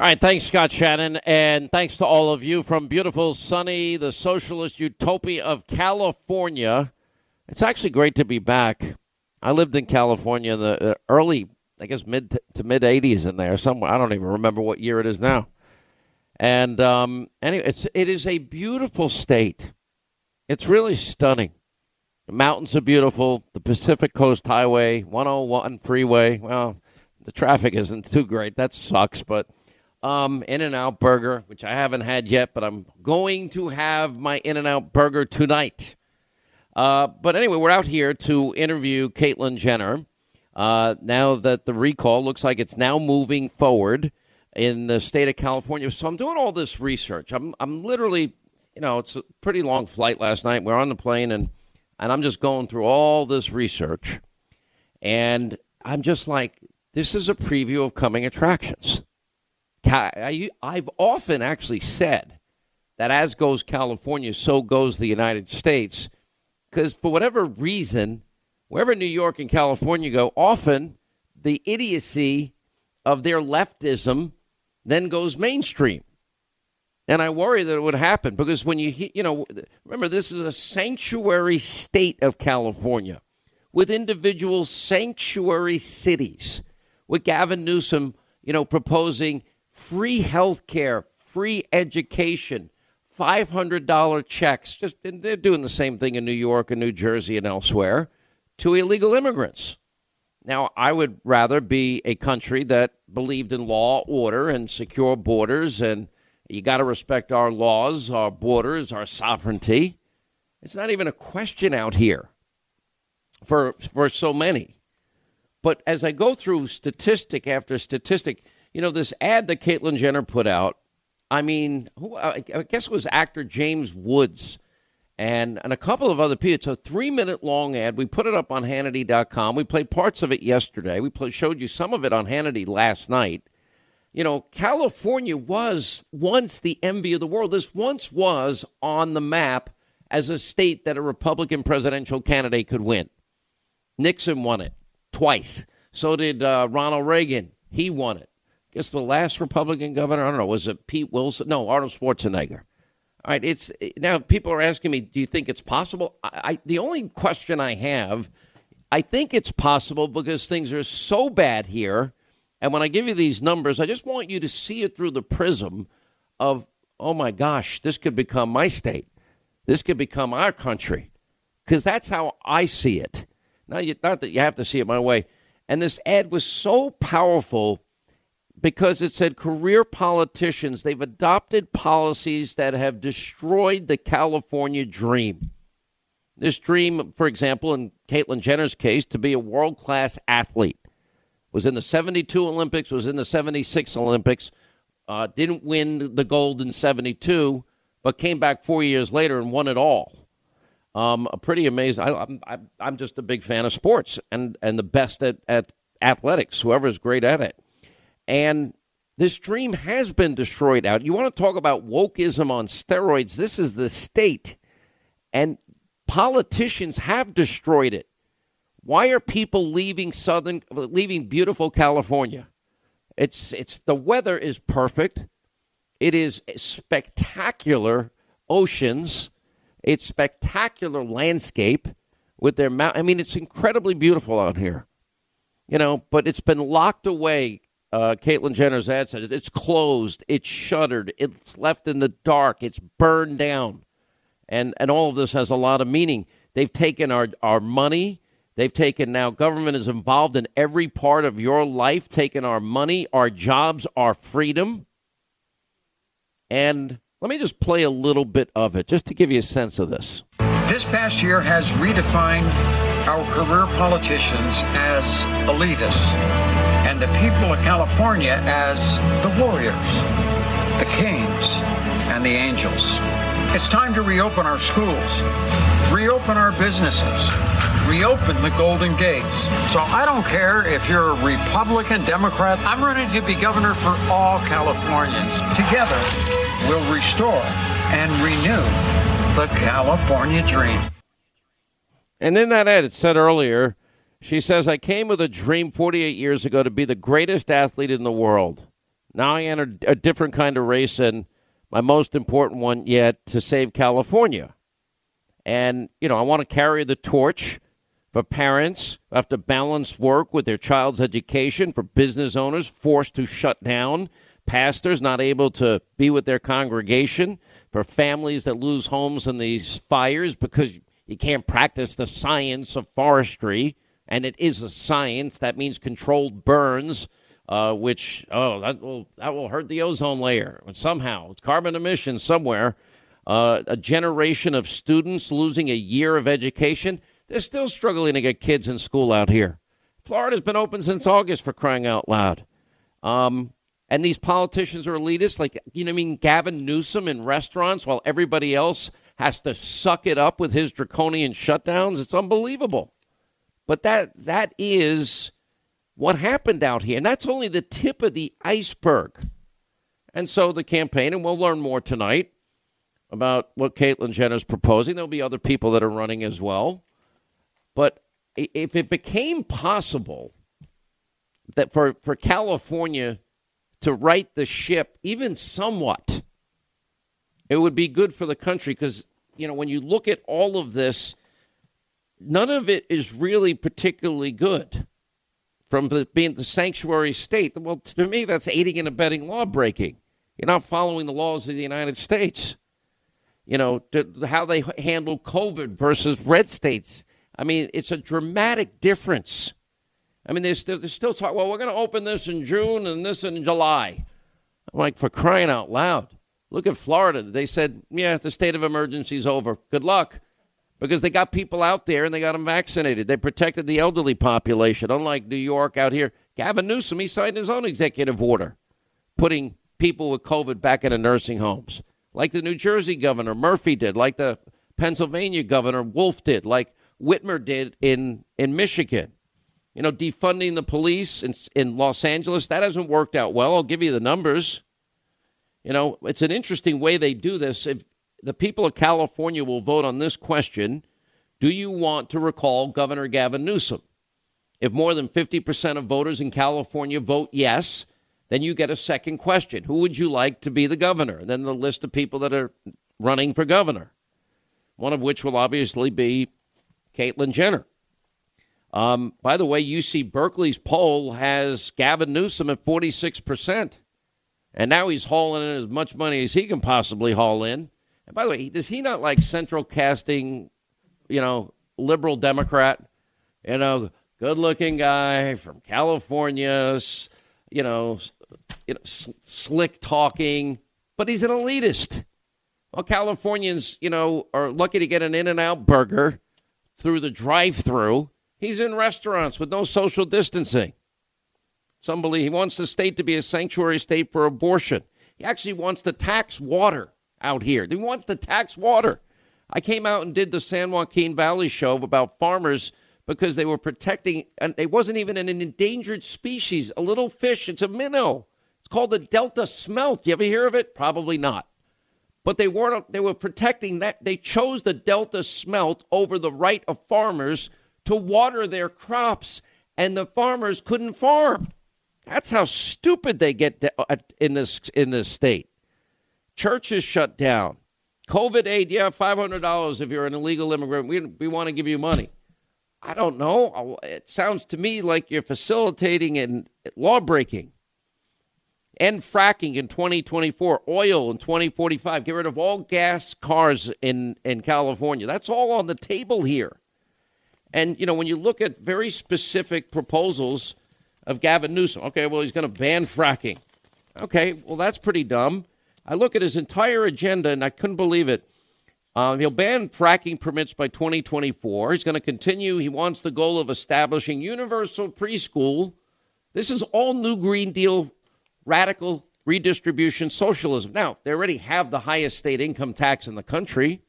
All right, thanks, Scott Shannon, and thanks to all of you from beautiful, sunny, the socialist utopia of California. It's actually great to be back. I lived in California in the uh, early, I guess, mid to mid 80s in there somewhere. I don't even remember what year it is now. And um, anyway, it's, it is a beautiful state. It's really stunning. The mountains are beautiful. The Pacific Coast Highway, 101 freeway. Well, the traffic isn't too great. That sucks, but um, In and Out Burger, which I haven't had yet, but I'm going to have my In and Out Burger tonight. Uh, but anyway, we're out here to interview Caitlyn Jenner. Uh, now that the recall looks like it's now moving forward in the state of California. So I'm doing all this research. I'm, I'm literally, you know, it's a pretty long flight last night. We're on the plane and, and I'm just going through all this research. And I'm just like, this is a preview of coming attractions. I've often actually said that as goes California, so goes the United States. Because for whatever reason, wherever New York and California go, often the idiocy of their leftism then goes mainstream. And I worry that it would happen because when you, you know, remember, this is a sanctuary state of California with individual sanctuary cities, with Gavin Newsom, you know, proposing free health care, free education, $500 checks. Just they're doing the same thing in New York and New Jersey and elsewhere to illegal immigrants. Now, I would rather be a country that believed in law, order, and secure borders, and you got to respect our laws, our borders, our sovereignty. It's not even a question out here for for so many. But as I go through statistic after statistic, you know, this ad that Caitlyn Jenner put out, I mean, who, I guess it was actor James Woods and, and a couple of other people. It's a three minute long ad. We put it up on Hannity.com. We played parts of it yesterday. We play, showed you some of it on Hannity last night. You know, California was once the envy of the world. This once was on the map as a state that a Republican presidential candidate could win. Nixon won it twice. So did uh, Ronald Reagan. He won it guess the last Republican governor, I don't know, was it Pete Wilson? No, Arnold Schwarzenegger. All right, it's now people are asking me, do you think it's possible? I, I the only question I have, I think it's possible because things are so bad here, and when I give you these numbers, I just want you to see it through the prism of, oh my gosh, this could become my state, this could become our country, because that's how I see it. Now, you, not that you have to see it my way. And this ad was so powerful because it said career politicians, they've adopted policies that have destroyed the California dream. This dream, for example, in Caitlyn Jenner's case, to be a world class athlete, was in the 72 Olympics, was in the 76 Olympics, uh, didn't win the gold in 72, but came back four years later and won it all. Um, pretty amazing. I, I'm, I'm just a big fan of sports and, and the best at, at athletics, whoever's great at it. And this dream has been destroyed out. You want to talk about wokeism on steroids? This is the state. And politicians have destroyed it. Why are people leaving southern leaving beautiful California? It's it's the weather is perfect. It is spectacular oceans. It's spectacular landscape with their mount. I mean, it's incredibly beautiful out here. You know, but it's been locked away uh, Caitlyn Jenner's ad says it's closed, it's shuttered, it's left in the dark, it's burned down. And, and all of this has a lot of meaning. They've taken our, our money. They've taken now, government is involved in every part of your life, taking our money, our jobs, our freedom. And let me just play a little bit of it just to give you a sense of this. This past year has redefined our career politicians as elitists and the people of California as the warriors, the kings, and the angels. It's time to reopen our schools, reopen our businesses, reopen the Golden Gates. So I don't care if you're a Republican, Democrat, I'm running to be governor for all Californians. Together, we'll restore and renew the California dream. And then that ad, it said earlier, she says, I came with a dream 48 years ago to be the greatest athlete in the world. Now I entered a different kind of race, and my most important one yet to save California. And, you know, I want to carry the torch for parents who have to balance work with their child's education, for business owners forced to shut down, pastors not able to be with their congregation, for families that lose homes in these fires because you can't practice the science of forestry. And it is a science. That means controlled burns, uh, which, oh, that will, that will hurt the ozone layer somehow. It's carbon emissions somewhere. Uh, a generation of students losing a year of education. They're still struggling to get kids in school out here. Florida's been open since August for crying out loud. Um, and these politicians are elitists, like, you know, I mean, Gavin Newsom in restaurants while everybody else has to suck it up with his draconian shutdowns. It's unbelievable. But that that is what happened out here. And that's only the tip of the iceberg. And so the campaign, and we'll learn more tonight about what Caitlyn Jenner is proposing. There'll be other people that are running as well. But if it became possible that for, for California to right the ship, even somewhat, it would be good for the country because, you know, when you look at all of this, none of it is really particularly good from the, being the sanctuary state. Well, to me, that's aiding and abetting law breaking. You're not following the laws of the United States. You know, how they handle COVID versus red states I mean, it's a dramatic difference. I mean, they're still, they're still talking, well, we're going to open this in June and this in July. I'm like, for crying out loud. Look at Florida. They said, yeah, the state of emergency is over. Good luck. Because they got people out there and they got them vaccinated. They protected the elderly population, unlike New York out here. Gavin Newsom, he signed his own executive order putting people with COVID back into nursing homes, like the New Jersey governor Murphy did, like the Pennsylvania governor Wolf did, like Whitmer did in, in Michigan. You know, defunding the police in, in Los Angeles, that hasn't worked out well. I'll give you the numbers. You know, it's an interesting way they do this. If the people of California will vote on this question, do you want to recall Governor Gavin Newsom? If more than 50% of voters in California vote yes, then you get a second question. Who would you like to be the governor? And then the list of people that are running for governor, one of which will obviously be Caitlyn Jenner. Um, by the way, UC Berkeley's poll has Gavin Newsom at 46%. And now he's hauling in as much money as he can possibly haul in. And by the way, does he not like central casting, you know, liberal Democrat? You know, good looking guy from California, you know, you know slick talking, but he's an elitist. Well, Californians, you know, are lucky to get an In and Out burger through the drive through. He's in restaurants with no social distancing. It's unbelievable. He wants the state to be a sanctuary state for abortion. He actually wants to tax water out here. He wants to tax water. I came out and did the San Joaquin Valley show about farmers because they were protecting, and it wasn't even an endangered species, a little fish. It's a minnow. It's called the Delta smelt. You ever hear of it? Probably not but they weren't they were protecting that they chose the delta smelt over the right of farmers to water their crops and the farmers couldn't farm that's how stupid they get uh, in this in this state. Churches shut down. Covid aid yeah $500 if you're an illegal immigrant. We, we want to give you money. I don't know. It sounds to me like you're facilitating and law breaking end fracking in 2024, oil in 2045, get rid of all gas cars in, in California. That's all on the table here. And, you know, when you look at very specific proposals of Gavin Newsom, okay, well, he's going to ban fracking. Okay, well, that's pretty dumb. I look at his entire agenda and I couldn't believe it. Uh, he'll ban fracking permits by 2024. He's going to continue. He wants the goal of establishing universal preschool. This is all New Green Deal radical redistribution socialism. Now, they already have the highest state income tax in the country.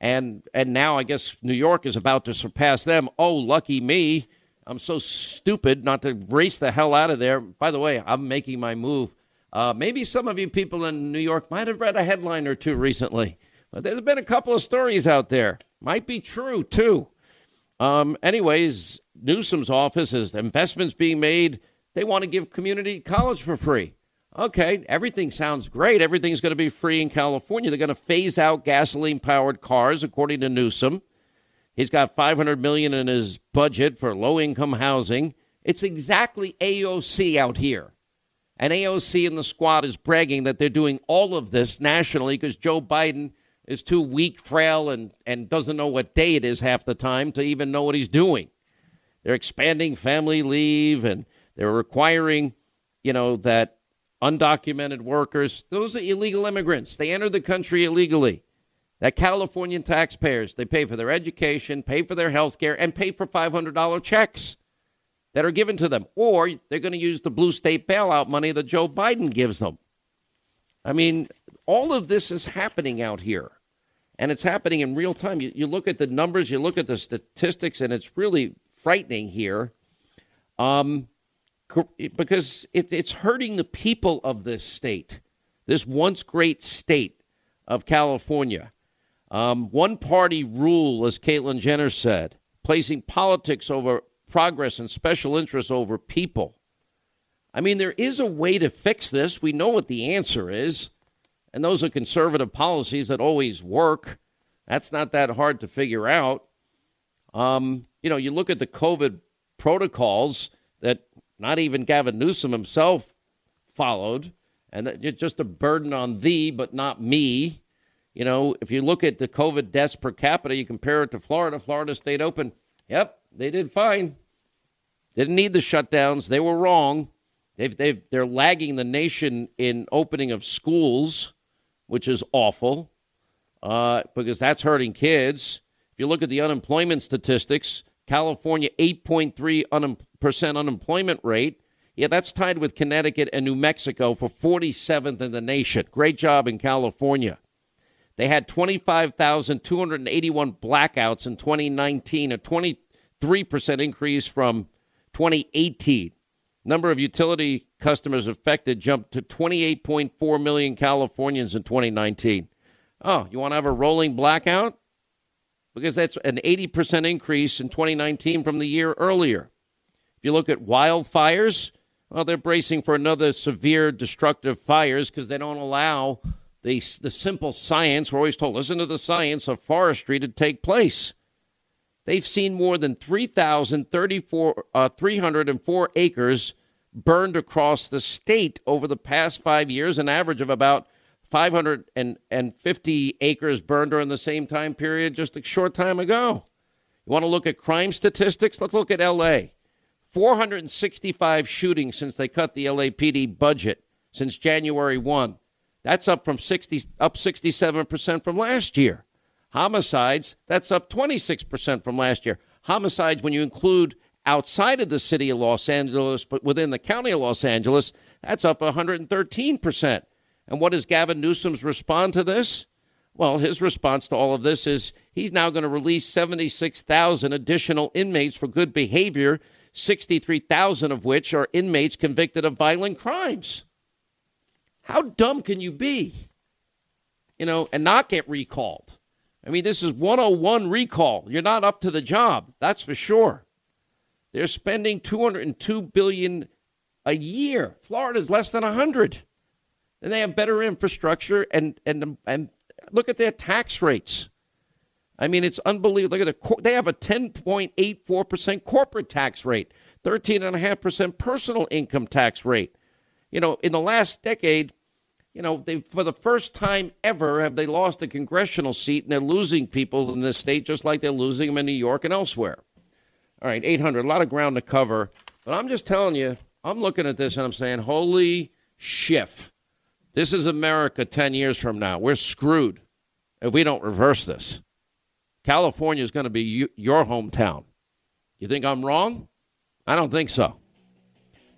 And and now I guess New York is about to surpass them. Oh, lucky me. I'm so stupid not to race the hell out of there. By the way, I'm making my move. Uh, maybe some of you people in New York might have read a headline or two recently. But there's been a couple of stories out there. Might be true, too. Um, anyways, Newsom's office is investments being made they want to give community college for free. Okay, everything sounds great. Everything's going to be free in California. They're going to phase out gasoline powered cars, according to Newsom. He's got 500 million in his budget for low income housing. It's exactly AOC out here. And AOC and the squad is bragging that they're doing all of this nationally because Joe Biden is too weak, frail, and, and doesn't know what day it is half the time to even know what he's doing. They're expanding family leave and they're requiring, you know, that undocumented workers, those are illegal immigrants. They enter the country illegally. That Californian taxpayers, they pay for their education, pay for their health care, and pay for $500 checks that are given to them. Or they're going to use the blue state bailout money that Joe Biden gives them. I mean, all of this is happening out here, and it's happening in real time. You, you look at the numbers, you look at the statistics, and it's really frightening here. Um, because it, it's hurting the people of this state, this once great state of California. Um, one party rule, as Caitlyn Jenner said, placing politics over progress and special interests over people. I mean, there is a way to fix this. We know what the answer is. And those are conservative policies that always work. That's not that hard to figure out. Um, you know, you look at the COVID protocols that not even Gavin Newsom himself followed, and it's just a burden on thee, but not me. You know, if you look at the COVID deaths per capita, you compare it to Florida. Florida stayed open. Yep, they did fine. Didn't need the shutdowns. They were wrong. They've, they've, they're lagging the nation in opening of schools, which is awful uh, because that's hurting kids. If you look at the unemployment statistics, California 8.3 un- percent unemployment rate. Yeah, that's tied with Connecticut and New Mexico for 47th in the nation. Great job in California. They had 25,281 blackouts in 2019, a 23% increase from 2018. Number of utility customers affected jumped to 28.4 million Californians in 2019. Oh, you want to have a rolling blackout? Because that's an 80% increase in 2019 from the year earlier. If you look at wildfires, well, they're bracing for another severe destructive fires because they don't allow the, the simple science, we're always told, listen to the science of forestry to take place. They've seen more than 3,034, uh, 304 acres burned across the state over the past five years, an average of about 550 acres burned during the same time period just a short time ago. You want to look at crime statistics? Let's look at LA. 465 shootings since they cut the LAPD budget since January 1. That's up from 60 up 67% from last year. Homicides, that's up 26% from last year. Homicides when you include outside of the city of Los Angeles but within the county of Los Angeles, that's up 113%. And what does Gavin Newsom's respond to this? Well, his response to all of this is he's now going to release 76,000 additional inmates for good behavior, 63,000 of which are inmates convicted of violent crimes. How dumb can you be? You know, and not get recalled. I mean, this is 101 recall. You're not up to the job, that's for sure. They're spending 202 billion a year. Florida's less than 100 and they have better infrastructure and and and look at their tax rates. I mean, it's unbelievable. Look at the they have a 10.84% corporate tax rate, 13.5% personal income tax rate. You know, in the last decade, you know, they for the first time ever have they lost a congressional seat and they're losing people in this state just like they're losing them in New York and elsewhere. All right, 800, a lot of ground to cover, but I'm just telling you, I'm looking at this and I'm saying, holy shift. This is America 10 years from now. We're screwed if we don't reverse this. California is going to be your hometown. You think I'm wrong? I don't think so.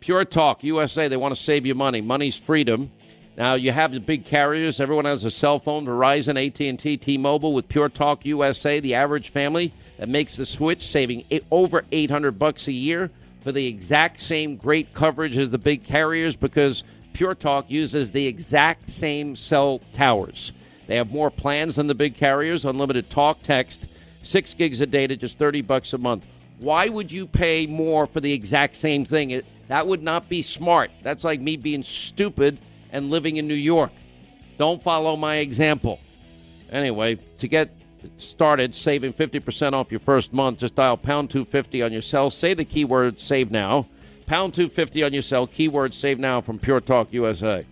Pure Talk USA, they want to save you money. Money's freedom. Now you have the big carriers. Everyone has a cell phone. Verizon, AT&T, T-Mobile. With Pure Talk USA, the average family that makes the switch, saving over 800 bucks a year for the exact same great coverage as the big carriers because – Pure Talk uses the exact same cell towers. They have more plans than the big carriers, unlimited talk, text, six gigs of data, just 30 bucks a month. Why would you pay more for the exact same thing That would not be smart. That's like me being stupid and living in New York. Don't follow my example. Anyway, to get started saving 50% off your first month, just dial pound 250 on your cell. Say the keyword save now. Pound 250 on your cell, keyword save now from Pure Talk USA.